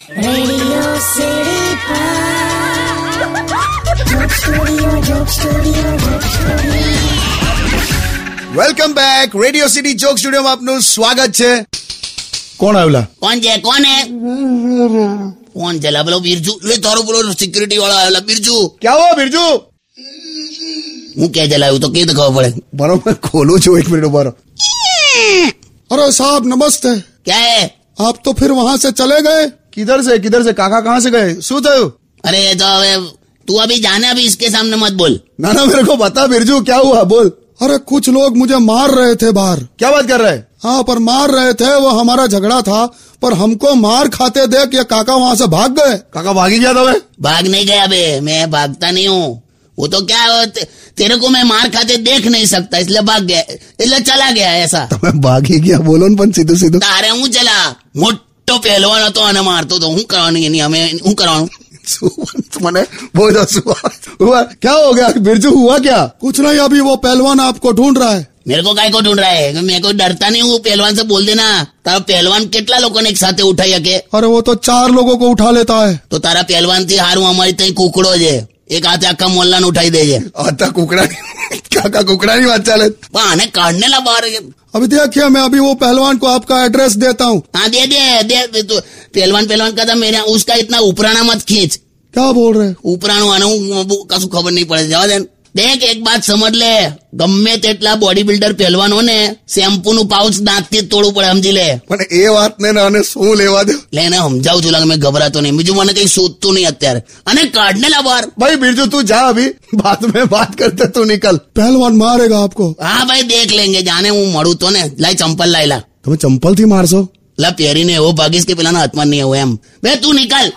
Radio City Pod. Joke Studio, Joke Studio, Joke Studio. Welcome back radio city joke સ્ટુડિયોમાં આપનું સ્વાગત છે કોણ આવેલા કોણ છે કોણ હે કોણ છે લા પેલો બિરજુ લે તારો પેલો સિક્યુરિટી વાળો આવેલા બિરજુ ક્યાં હો બિરજુ હું કે ચલાવ્યું તો કે તો ખબર પડે બરોબર ખોલું છું એક મિનિટ ઉભા રહો. अरे साहब नमस्ते ક્યાં હે आप तो फिर वहाँ से चले गए। किधर से किधर से काका कहाँ से गए? सूत अरे ये तो तू अभी जाना अभी इसके सामने मत बोल। ना ना मेरे को बता बिरजू क्या हुआ? बोल। अरे कुछ लोग मुझे मार रहे थे बाहर। क्या बात कर रहे हाँ? पर मार रहे थे वो हमारा झगड़ा था पर हमको मार खाते देख ये काका वहाँ से भाग गए। काका भागी गया था भाग नहीं गया अभी मैं भागता नहीं हूँ। वो तो क्या तेरे को मैं मार खाते देख नहीं सकता इसलिए भाग गया। इसलिए चला गया ऐसा। तो मैं भाग ही गया बोलो तो सीधो सीधो। सीधे हूँ चला मोटो पहलवान तो आने मार तो हूँ कराने नहीं हमें हूँ कराऊँ। मैंने बहुत तो हुआ क्या हो गया? बिरजू हुआ क्या? कुछ नहीं अभी वो पहलवान आपको ढूंढ रहा है। मेरे को काय को ढूंढ रहा है? मेरे को डरता नहीं हूँ पहलवान से बोल देना। तारा पहलवान कितना लोगों ने एक साथ उठाई के? अरे वो तो चार लोगों को उठा लेता है। तो तारा पहलवान थी हारू हमारी कुकड़ो जे। એક હાથે આખા મોલ્લાને ઉઠાઈ દેજે હતા કુકડા કાકા કુકડાની વાત ચાલે પણ આને કાઢને લા બહાર अभी देखिए मैं अभी वो पहलवान को आपका एड्रेस देता हूँ हाँ दे दे दे दे तो पहलवान पहलवान का था मेरे उसका इतना उपराना मत खींच क्या बोल रहे हैं? ઉપરાણું આનું હું કશું ખબર નહીં પડે જવા દે ને. દેખ એક વાત સમજ લે. ગમે તેટલા બોડી બિલ્ડર પહેલવાનો ને શેમ્પુ નું પાઉચ દાંતથી તોડવું પડે સમજી લે. પણ એ વાત ને આને શું લેવા દે? લે એને સમજાવું છું લાગે મેં ગભરાતો નહીં. બીજું મને કઈ શોધતું નહીં અત્યારે. અને કાઢ ને લાવાર ભાઈ બીજું તું જા અભી. બાદ મેં વાત કરતે તું નીકળ. પહેલવાન મારેગા આપકો. હા ભાઈ દેખ લેંગે જાને હું મળું તો ને. લાઈ ચંપલ લાઈ લા. તમે ચંપલથી મારશો? લા પહેરીને એવો ભાગીશ કે પેલાના હાથમાં નહીં હોય એમ. બે તું નીકળ.